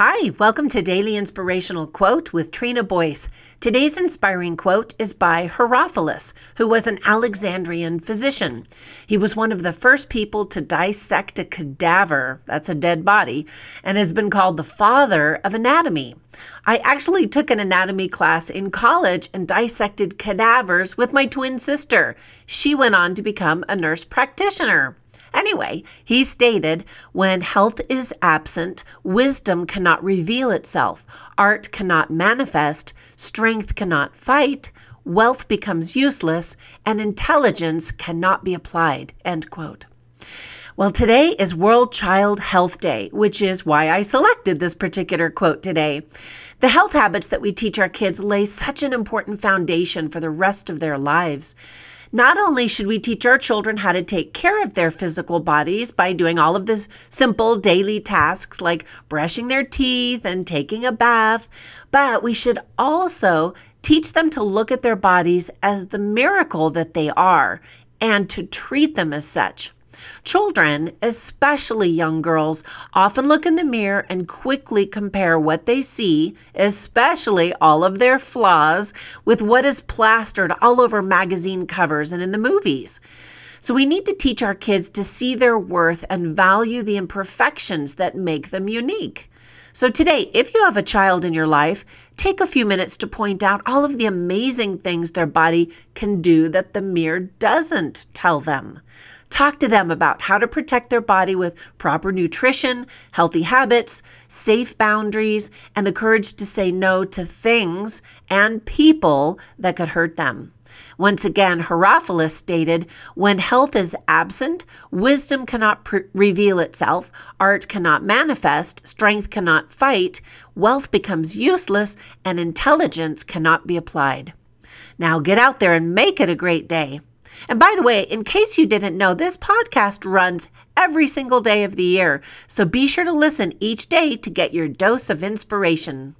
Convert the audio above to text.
Hi, welcome to Daily Inspirational Quote with Trina Boyce. Today's inspiring quote is by Herophilus, who was an Alexandrian physician. He was one of the first people to dissect a cadaver, that's a dead body, and has been called the father of anatomy. I actually took an anatomy class in college and dissected cadavers with my twin sister. She went on to become a nurse practitioner. Anyway, he stated when health is absent, wisdom cannot reveal itself, art cannot manifest, strength cannot fight, wealth becomes useless, and intelligence cannot be applied. End quote. Well, today is World Child Health Day, which is why I selected this particular quote today. The health habits that we teach our kids lay such an important foundation for the rest of their lives. Not only should we teach our children how to take care of their physical bodies by doing all of the simple daily tasks like brushing their teeth and taking a bath, but we should also teach them to look at their bodies as the miracle that they are and to treat them as such. Children, especially young girls, often look in the mirror and quickly compare what they see, especially all of their flaws, with what is plastered all over magazine covers and in the movies. So we need to teach our kids to see their worth and value the imperfections that make them unique. So today, if you have a child in your life, take a few minutes to point out all of the amazing things their body can do that the mirror doesn't tell them. Talk to them about how to protect their body with proper nutrition, healthy habits, safe boundaries, and the courage to say no to things and people that could hurt them. Once again, Herophilus stated When health is absent, wisdom cannot reveal itself, art cannot manifest, strength cannot fight, wealth becomes useless, and intelligence cannot be applied. Now get out there and make it a great day. And by the way, in case you didn't know, this podcast runs every single day of the year. So be sure to listen each day to get your dose of inspiration.